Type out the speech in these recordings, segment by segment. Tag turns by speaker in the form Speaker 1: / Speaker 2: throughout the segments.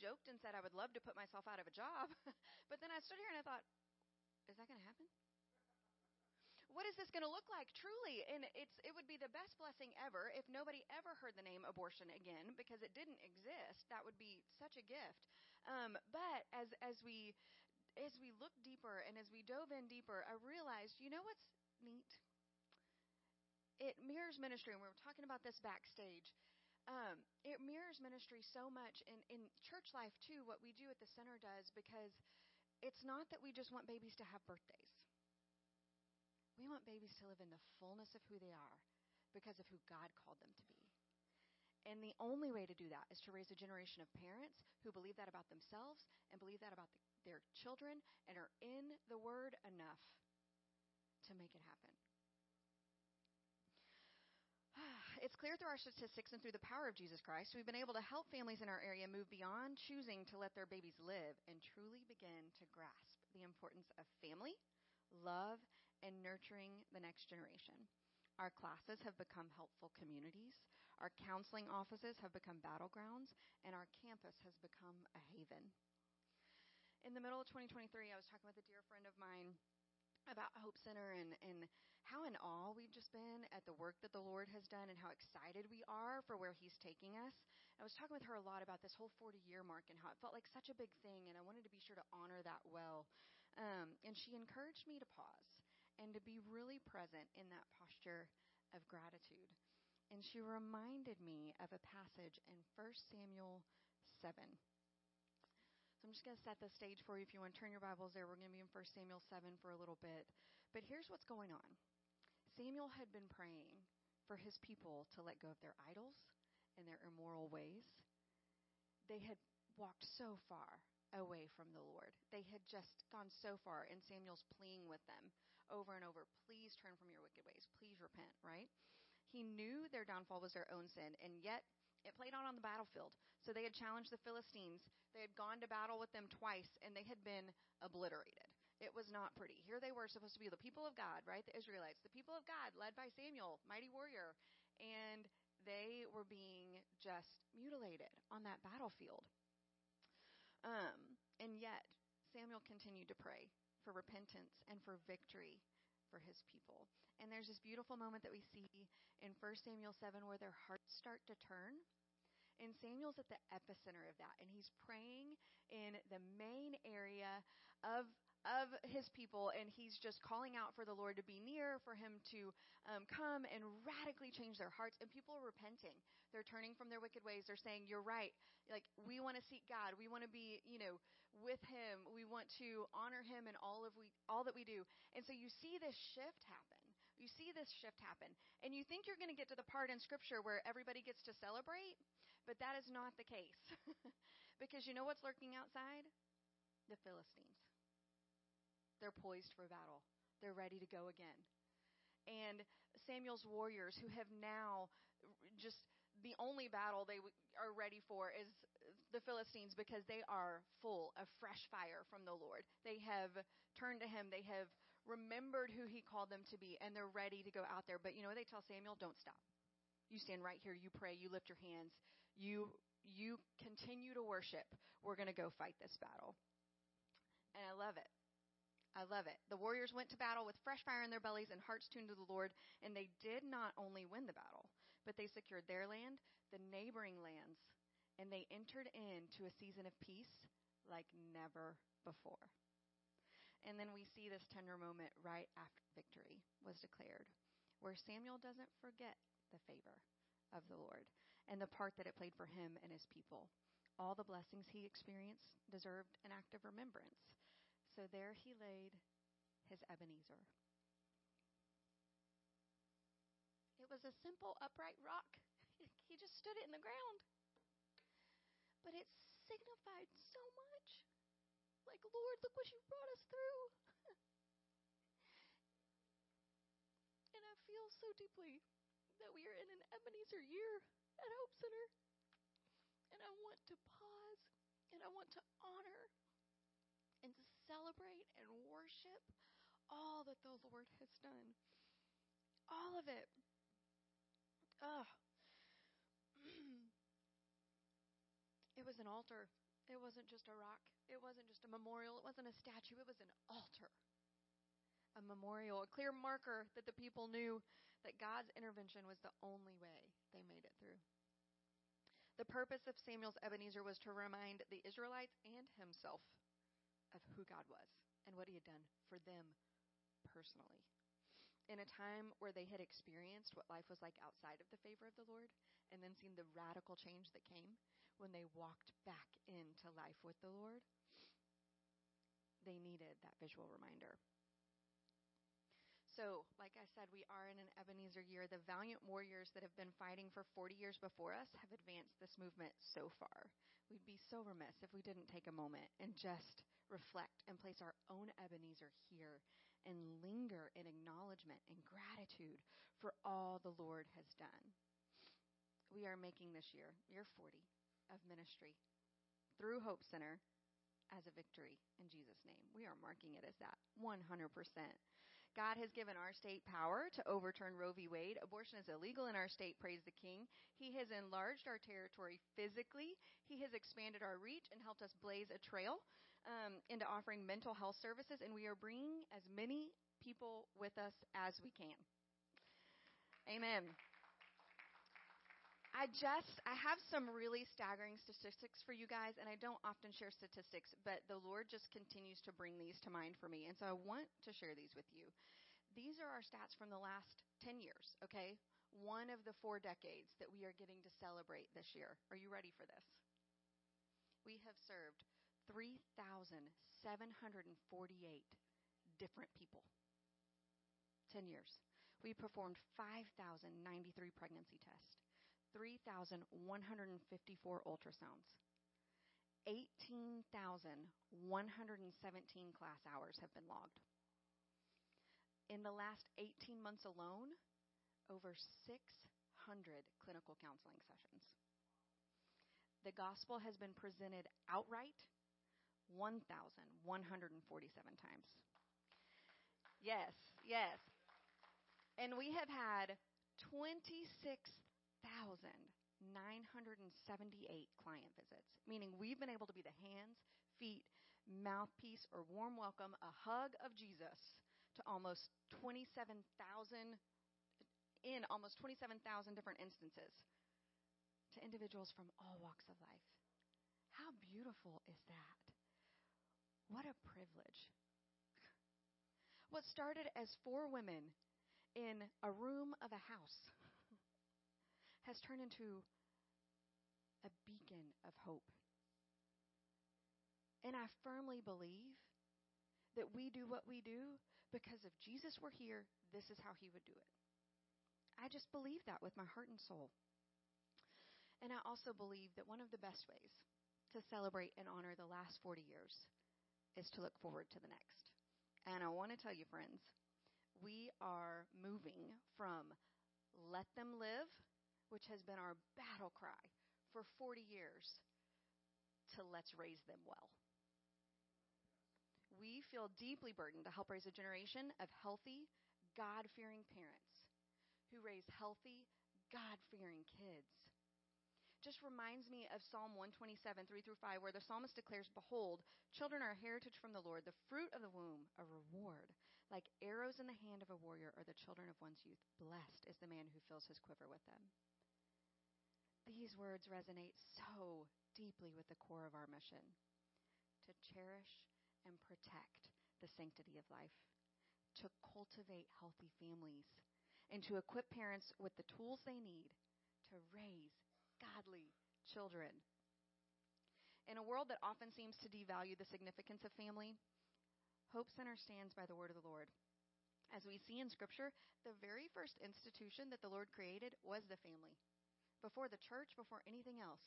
Speaker 1: joked and said I would love to put myself out of a job. but then I stood here and I thought, is that going to happen? What is this going to look like truly? And it's it would be the best blessing ever if nobody ever heard the name abortion again because it didn't exist. That would be such a gift. Um, but as as we as we looked deeper and as we dove in deeper, I realized, you know what's neat? It mirrors ministry, and we were talking about this backstage. Um, it mirrors ministry so much in, in church life too. What we do at the center does because it's not that we just want babies to have birthdays. We want babies to live in the fullness of who they are because of who God called them to be. And the only way to do that is to raise a generation of parents who believe that about themselves and believe that about the, their children and are in the Word enough to make it happen. It's clear through our statistics and through the power of Jesus Christ, we've been able to help families in our area move beyond choosing to let their babies live and truly begin to grasp the importance of family love, and nurturing the next generation. Our classes have become helpful communities. Our counseling offices have become battlegrounds, and our campus has become a haven. In the middle of 2023, I was talking with a dear friend of mine about Hope Center and, and how in awe we've just been at the work that the Lord has done and how excited we are for where He's taking us. I was talking with her a lot about this whole 40 year mark and how it felt like such a big thing, and I wanted to be sure to honor that well. Um, and she encouraged me to pause and to be really present in that posture of gratitude. And she reminded me of a passage in 1 Samuel 7. So I'm just going to set the stage for you. If you want to turn your Bibles there, we're going to be in 1 Samuel 7 for a little bit. But here's what's going on Samuel had been praying for his people to let go of their idols and their immoral ways. They had walked so far away from the Lord. They had just gone so far, and Samuel's pleading with them over and over please turn from your wicked ways, please repent, right? He knew their downfall was their own sin, and yet it played out on the battlefield. So they had challenged the Philistines. They had gone to battle with them twice, and they had been obliterated. It was not pretty. Here they were supposed to be the people of God, right? The Israelites, the people of God, led by Samuel, mighty warrior. And they were being just mutilated on that battlefield. Um, and yet, Samuel continued to pray for repentance and for victory for his people. And there's this beautiful moment that we see in 1 Samuel 7 where their hearts start to turn. And Samuel's at the epicenter of that. And he's praying in the main area of of his people, and he's just calling out for the Lord to be near, for him to um, come and radically change their hearts. And people are repenting. They're turning from their wicked ways. They're saying, "You're right. Like we want to seek God. We want to be, you know, with Him. We want to honor Him in all of we all that we do." And so you see this shift happen. You see this shift happen, and you think you're going to get to the part in Scripture where everybody gets to celebrate, but that is not the case, because you know what's lurking outside? The Philistines. They're poised for battle. They're ready to go again. And Samuel's warriors, who have now just the only battle they are ready for is the Philistines because they are full of fresh fire from the Lord. They have turned to Him. They have remembered who He called them to be, and they're ready to go out there. But you know, they tell Samuel, "Don't stop. You stand right here. You pray. You lift your hands. You you continue to worship. We're going to go fight this battle." And I love it I love it. The warriors went to battle with fresh fire in their bellies and hearts tuned to the Lord, and they did not only win the battle, but they secured their land, the neighboring lands, and they entered into a season of peace like never before. And then we see this tender moment right after victory was declared, where Samuel doesn't forget the favor of the Lord and the part that it played for him and his people. All the blessings he experienced deserved an act of remembrance. So there he laid his Ebenezer. It was a simple upright rock. He just stood it in the ground. But it signified so much. Like, Lord, look what you brought us through. and I feel so deeply that we are in an Ebenezer year at Hope Center. And I want to pause and I want to honor celebrate and worship all that the Lord has done. All of it. Oh. it was an altar It wasn't just a rock. It wasn't just a memorial. It wasn't a statue. It was an altar. A memorial, a clear marker that the people knew that God's intervention was the only way they made it through. The purpose of Samuel's Ebenezer was to remind the Israelites and himself of who God was and what he had done for them personally. In a time where they had experienced what life was like outside of the favor of the Lord and then seen the radical change that came, when they walked back into life with the Lord, they needed that visual reminder. So, like I said, we are in an Ebenezer year. The valiant warriors that have been fighting for 40 years before us have advanced this movement so far. We'd be so remiss if we didn't take a moment and just reflect and place our own Ebenezer here and linger in acknowledgement and gratitude for all the Lord has done. We are making this year, year 40, of ministry through Hope Center as a victory in Jesus' name. We are marking it as that 100%. God has given our state power to overturn Roe v. Wade. Abortion is illegal in our state, praise the King. He has enlarged our territory physically. He has expanded our reach and helped us blaze a trail um, into offering mental health services, and we are bringing as many people with us as we can. Amen. I just I have some really staggering statistics for you guys and I don't often share statistics, but the Lord just continues to bring these to mind for me. And so I want to share these with you. These are our stats from the last 10 years, okay? One of the four decades that we are getting to celebrate this year. Are you ready for this? We have served 3,748 different people. 10 years. We performed 5,093 pregnancy tests. 3,154 ultrasounds. 18,117 class hours have been logged. In the last 18 months alone, over 600 clinical counseling sessions. The gospel has been presented outright 1,147 times. Yes, yes. And we have had 26,978 client visits, meaning we've been able to be the hands, feet, mouthpiece, or warm welcome, a hug of Jesus to almost 27,000, in almost 27,000 different instances to individuals from all walks of life. How beautiful is that? What a privilege. What started as four women in a room of a house has turned into a beacon of hope. And I firmly believe that we do what we do because if Jesus were here, this is how he would do it. I just believe that with my heart and soul. And I also believe that one of the best ways to celebrate and honor the last 40 years is to look forward to the next. And I want to tell you, friends, we are moving from let them live which has been our battle cry for 40 years, to let's raise them well. We feel deeply burdened to help raise a generation of healthy, God fearing parents who raise healthy, God fearing kids. Just reminds me of Psalm 127, 3 through 5, where the psalmist declares, Behold, children are a heritage from the Lord, the fruit of the womb, a reward. Like arrows in the hand of a warrior are the children of one's youth. Blessed is the man who fills his quiver with them. These words resonate so deeply with the core of our mission to cherish and protect the sanctity of life, to cultivate healthy families, and to equip parents with the tools they need to raise godly children. In a world that often seems to devalue the significance of family, Hope Center stands by the word of the Lord. As we see in Scripture, the very first institution that the Lord created was the family before the church, before anything else.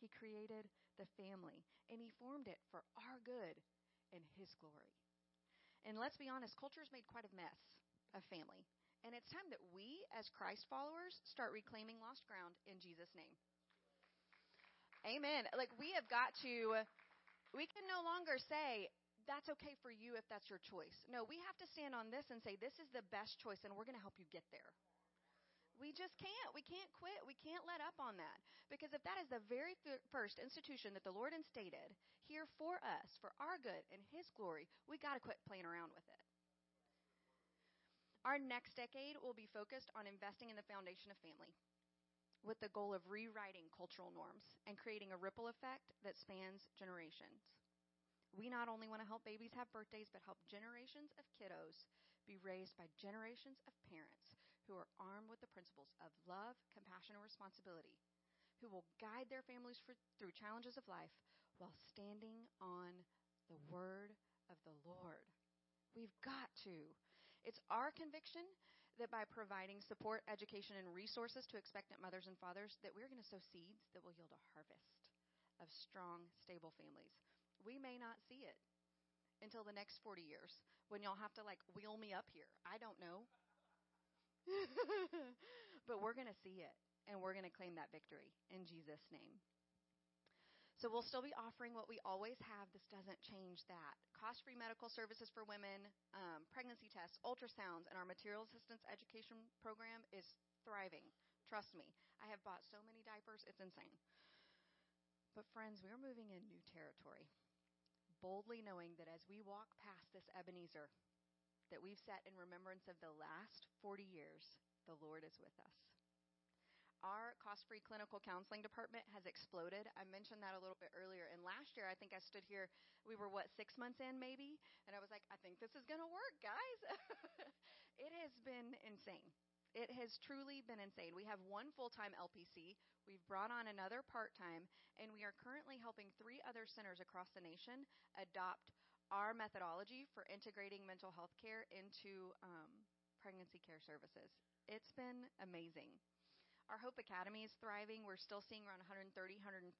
Speaker 1: He created the family, and He formed it for our good and His glory. And let's be honest, culture's made quite a mess of family. And it's time that we, as Christ followers, start reclaiming lost ground in Jesus' name. Amen. Like, we have got to, we can no longer say, that's okay for you if that's your choice. No, we have to stand on this and say, this is the best choice, and we're going to help you get there. We just can't. We can't quit. We can't let up on that. Because if that is the very first institution that the Lord instated here for us, for our good and His glory, we got to quit playing around with it. Our next decade will be focused on investing in the foundation of family with the goal of rewriting cultural norms and creating a ripple effect that spans generations. We not only want to help babies have birthdays, but help generations of kiddos be raised by generations of parents who are armed with the principles of love, compassion, and responsibility, who will guide their families for, through challenges of life while standing on the word of the Lord. We've got to. It's our conviction that by providing support, education, and resources to expectant mothers and fathers, that we're going to sow seeds that will yield a harvest of strong, stable families. We may not see it until the next 40 years when y'all have to like wheel me up here. I don't know. but we're going to see it and we're going to claim that victory in Jesus' name. So we'll still be offering what we always have. This doesn't change that. Cost-free medical services for women, um, pregnancy tests, ultrasounds, and our material assistance education program is thriving. Trust me. I have bought so many diapers, it's insane. But friends, we're moving in new territory. Boldly knowing that as we walk past this Ebenezer that we've set in remembrance of the last 40 years, the Lord is with us our cost free clinical counseling department has exploded. I mentioned that a little bit earlier. And last year, I think I stood here, we were what, six months in maybe? And I was like, I think this is going to work, guys. it has been insane. It has truly been insane. We have one full time LPC, we've brought on another part time, and we are currently helping three other centers across the nation adopt our methodology for integrating mental health care into um, pregnancy care services. It's been amazing. Our Hope Academy is thriving. We're still seeing around 130, 150,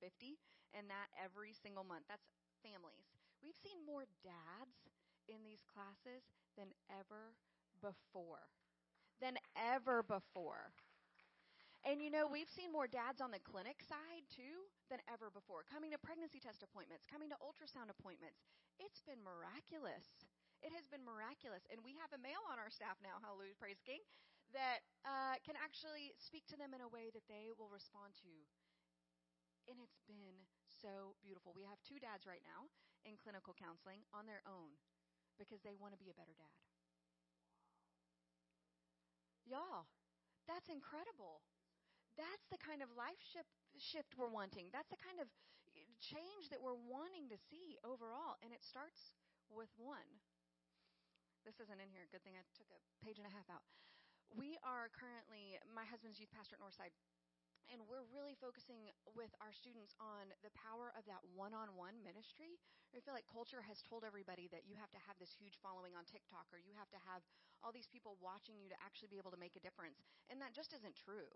Speaker 1: and that every single month. That's families. We've seen more dads in these classes than ever before. Than ever before. And you know, we've seen more dads on the clinic side too than ever before, coming to pregnancy test appointments, coming to ultrasound appointments. It's been miraculous. It has been miraculous. And we have a male on our staff now, hallelujah, praise King, that uh, can actually speak to them in a way that they will respond to. And it's been so beautiful. We have two dads right now in clinical counseling on their own because they want to be a better dad. Y'all, that's incredible. That's the kind of life shift, shift we're wanting. That's the kind of change that we're wanting to see overall. And it starts with one. This isn't in here. Good thing I took a page and a half out we are currently, my husband's youth pastor at Northside, and we're really focusing with our students on the power of that one on one ministry. I feel like culture has told everybody that you have to have this huge following on TikTok or you have to have all these people watching you to actually be able to make a difference. And that just isn't true.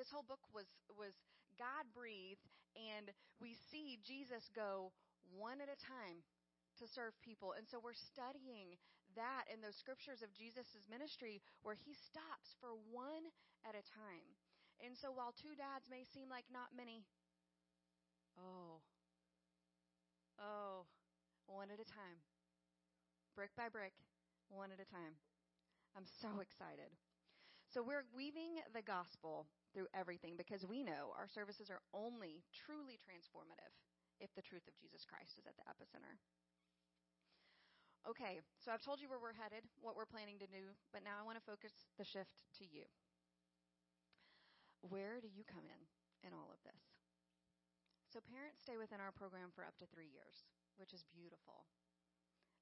Speaker 1: This whole book was, was God breathed, and we see Jesus go one at a time to serve people. And so we're studying that in those scriptures of Jesus' ministry where he stops for one at a time. And so while two dads may seem like not many, oh, oh, one at a time, brick by brick, one at a time. I'm so excited. So we're weaving the gospel through everything because we know our services are only truly transformative if the truth of Jesus Christ is at the epicenter. Okay, so I've told you where we're headed, what we're planning to do, but now I want to focus the shift to you. Where do you come in in all of this? So, parents stay within our program for up to three years, which is beautiful.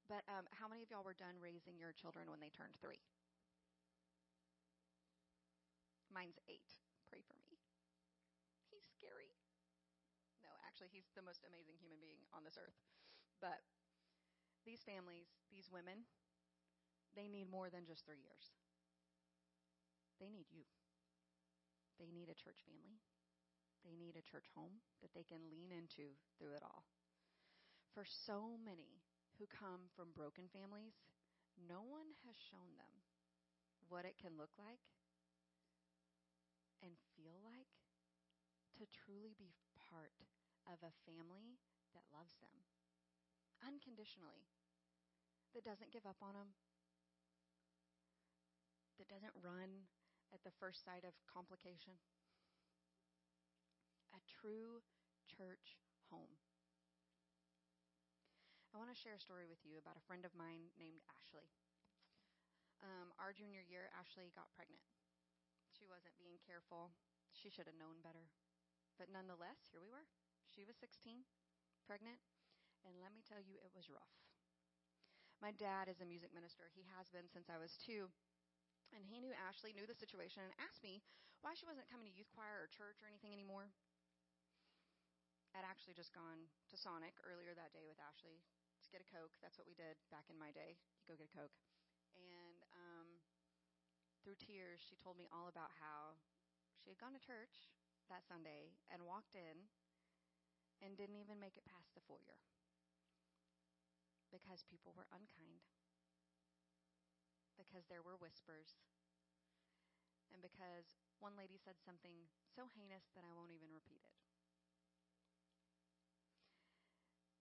Speaker 1: But um, how many of y'all were done raising your children when they turned three? Mine's eight. Pray for me. He's scary. No, actually, he's the most amazing human being on this earth. But these families, these women, they need more than just three years. They need you. They need a church family. They need a church home that they can lean into through it all. For so many who come from broken families, no one has shown them what it can look like and feel like to truly be part of a family that loves them unconditionally, that doesn't give up on them, that doesn't run at the first sight of complication? A true church home. I want to share a story with you about a friend of mine named Ashley. Um, our junior year, Ashley got pregnant. She wasn't being careful. She should have known better. But nonetheless, here we were. She was 16, pregnant, and let me tell you, it was rough. My dad is a music minister. He has been since I was two. And he knew Ashley, knew the situation, and asked me why she wasn't coming to youth choir or church or anything anymore. I'd actually just gone to Sonic earlier that day with Ashley to get a Coke. That's what we did back in my day. You go get a Coke. And um, through tears, she told me all about how she had gone to church that Sunday and walked in and didn't even make it past the foyer because people were unkind, because there were whispers, and because one lady said something so heinous that I won't even repeat it.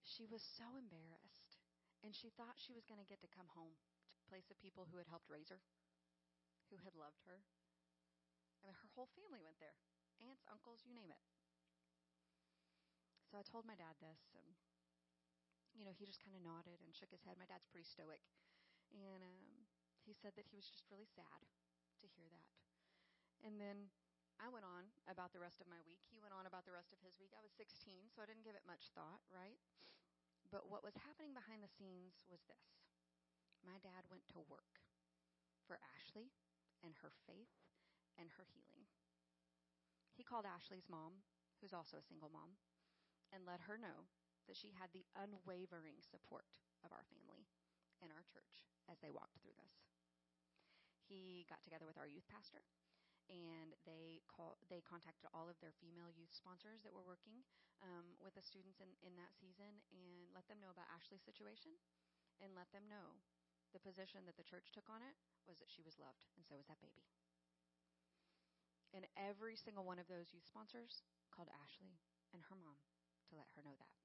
Speaker 1: She was so embarrassed, and she thought she was going to get to come home to a place of people who had helped raise her, who had loved her. I mean, her whole family went there aunts, uncles, you name it. So I told my dad this, and you know, he just kind of nodded and shook his head. My dad's pretty stoic, and um, he said that he was just really sad to hear that. And then I went on about the rest of my week. He went on about the rest of his week. I was 16, so I didn't give it much thought, right? But what was happening behind the scenes was this my dad went to work for Ashley and her faith and her healing. He called Ashley's mom, who's also a single mom, and let her know that she had the unwavering support of our family and our church as they walked through this. He got together with our youth pastor and they call they contacted all of their female youth sponsors that were working um, with the students in, in that season and let them know about Ashley's situation and let them know the position that the church took on it was that she was loved and so was that baby. And every single one of those youth sponsors called Ashley and her mom to let her know that.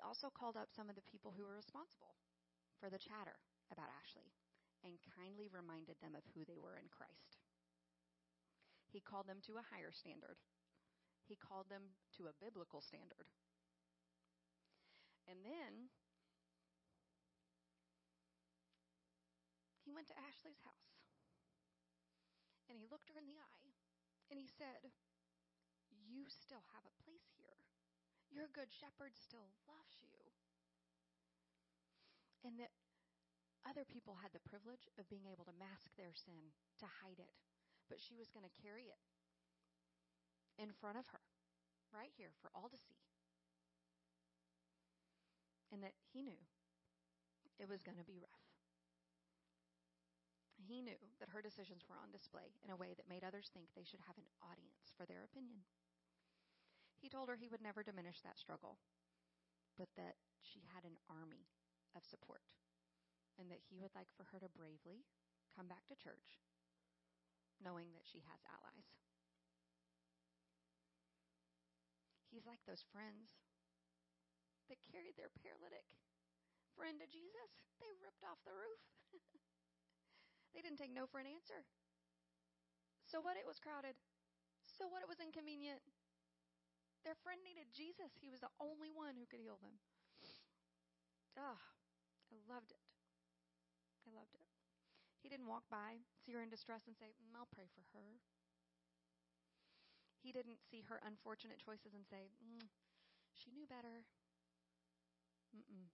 Speaker 1: He also called up some of the people who were responsible for the chatter about Ashley and kindly reminded them of who they were in Christ. He called them to a higher standard. He called them to a biblical standard. And then he went to Ashley's house and he looked her in the eye and he said, You still have a place here. Your good shepherd still loves you. And that other people had the privilege of being able to mask their sin, to hide it. But she was going to carry it in front of her, right here, for all to see. And that he knew it was going to be rough. He knew that her decisions were on display in a way that made others think they should have an audience for their opinion. He told her he would never diminish that struggle, but that she had an army of support, and that he would like for her to bravely come back to church, knowing that she has allies. He's like those friends that carried their paralytic friend to Jesus. They ripped off the roof. they didn't take no for an answer. So what? It was crowded. So what? It was inconvenient. Their friend needed Jesus. He was the only one who could heal them. Ah, I loved it. I loved it. He didn't walk by, see her in distress, and say, mm, I'll pray for her. He didn't see her unfortunate choices and say, mm, She knew better. Mm-mm.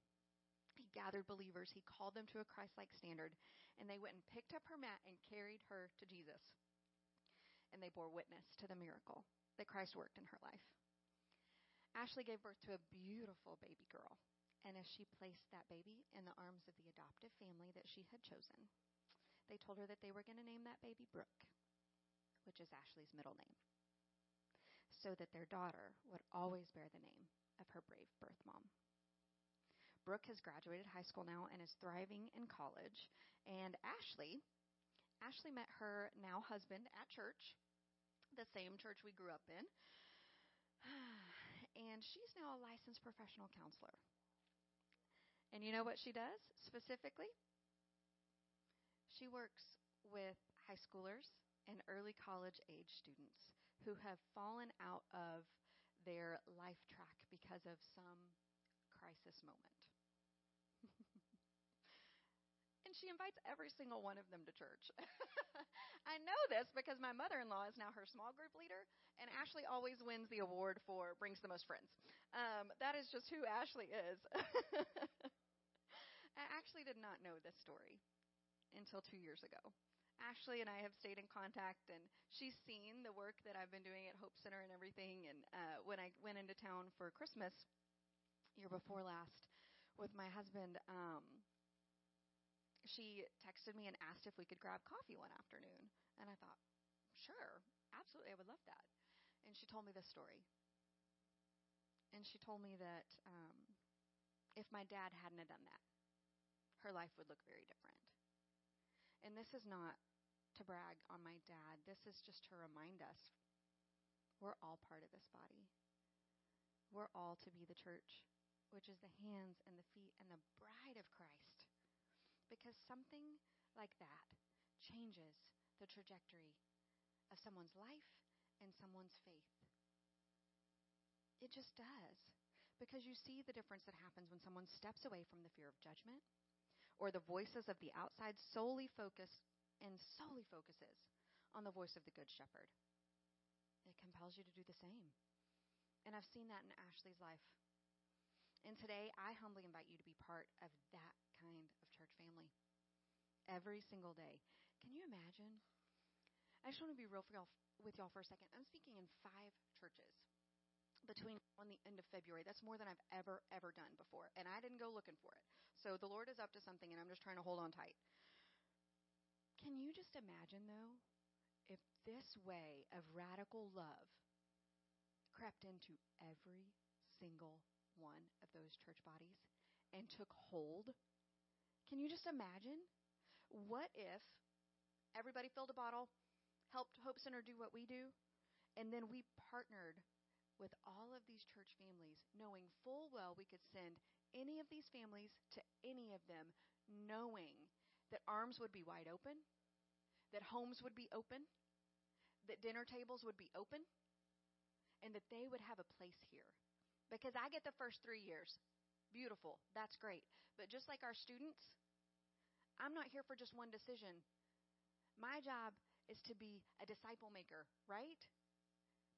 Speaker 1: He gathered believers, he called them to a Christ like standard, and they went and picked up her mat and carried her to Jesus. And they bore witness to the miracle that Christ worked in her life. Ashley gave birth to a beautiful baby girl. And as she placed that baby in the arms of the adoptive family that she had chosen, they told her that they were going to name that baby Brooke, which is Ashley's middle name, so that their daughter would always bear the name of her brave birth mom. Brooke has graduated high school now and is thriving in college. And Ashley, Ashley met her now husband at church, the same church we grew up in. and she's now a licensed professional counselor. And you know what she does specifically? She works with high schoolers and early college age students who have fallen out of their life track because of some crisis moment. And she invites every single one of them to church. I know this because my mother in law is now her small group leader, and Ashley always wins the award for brings the most friends. Um, that is just who Ashley is. I actually did not know this story until two years ago. Ashley and I have stayed in contact, and she's seen the work that I've been doing at Hope Center and everything. And uh, when I went into town for Christmas, year before last, with my husband, um, she texted me and asked if we could grab coffee one afternoon. And I thought, sure, absolutely, I would love that. And she told me this story. And she told me that um, if my dad hadn't have done that, her life would look very different. And this is not to brag on my dad. This is just to remind us we're all part of this body. We're all to be the church, which is the hands and the feet and the bride of Christ. Because something like that changes the trajectory of someone's life and someone's faith. It just does. Because you see the difference that happens when someone steps away from the fear of judgment or the voices of the outside solely focus and solely focuses on the voice of the good shepherd. It compels you to do the same. And I've seen that in Ashley's life. And today, I humbly invite you to be part of that kind of church family every single day. Can you imagine? I just want to be real for y'all, with y'all for a second. I'm speaking in five churches between on the end of February. That's more than I've ever, ever done before. And I didn't go looking for it. So the Lord is up to something, and I'm just trying to hold on tight. Can you just imagine, though, if this way of radical love crept into every single one of those church bodies and took hold? Can you just imagine? What if everybody filled a bottle, helped Hope Center do what we do, and then we partnered with all of these church families, knowing full well we could send any of these families to any of them, knowing that arms would be wide open, that homes would be open, that dinner tables would be open, and that they would have a place here. Because I get the first three years. Beautiful. That's great. But just like our students, I'm not here for just one decision. My job is to be a disciple maker, right?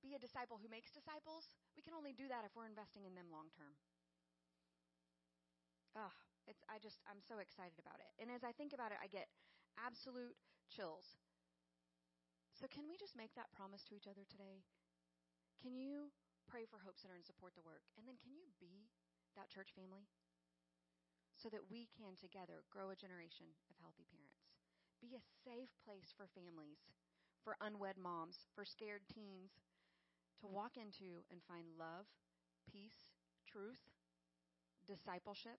Speaker 1: be a disciple who makes disciples, we can only do that if we're investing in them long term. Oh, it's I just I'm so excited about it. And as I think about it, I get absolute chills. So can we just make that promise to each other today? Can you pray for Hope Center and support the work? And then can you be that church family? So that we can together grow a generation of healthy parents. Be a safe place for families, for unwed moms, for scared teens, to walk into and find love, peace, truth, discipleship.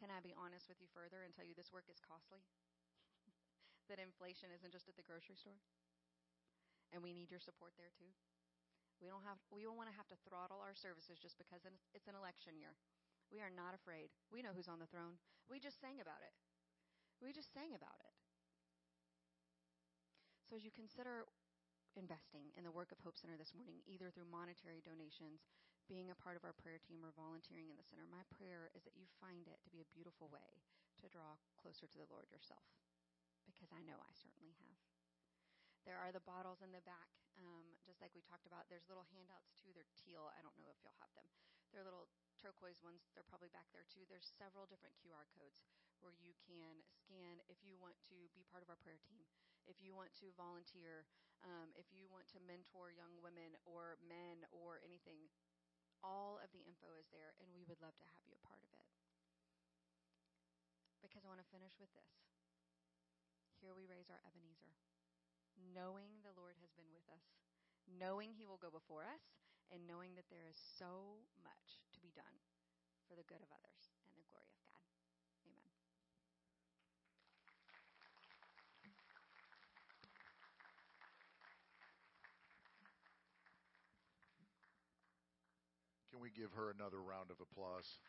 Speaker 1: Can I be honest with you further and tell you this work is costly? that inflation isn't just at the grocery store? And we need your support there too. We don't have we don't want to have to throttle our services just because it's an election year. We are not afraid. We know who's on the throne. We just sang about it. We just sang about it. So as you consider investing in the work of Hope Center this morning, either through monetary donations, being a part of our prayer team, or volunteering in the center, my prayer is that you find it to be a beautiful way to draw closer to the Lord yourself, because I know I certainly have. There are the bottles in the back, um, just like we talked about. There's little handouts too. They're teal. I don't know if you'll have them. They're little turquoise ones, they're probably back there too. There's several different QR codes where you can scan if you want to be part of our prayer team, if you want to volunteer, um, if you want to mentor young women or men or anything. All of the info is there, and we would love to have you a part of it. Because I want to finish with this. Here we raise our Ebenezer, knowing the Lord has been with us knowing He will go before us, and knowing that there is so much to be done for the good of others and the glory of God. Amen.
Speaker 2: Can we give her another round of applause?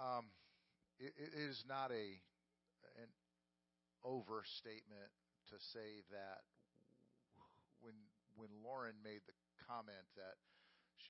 Speaker 2: Um, it, it is not a an overstatement to say that when when Lauren made the comment that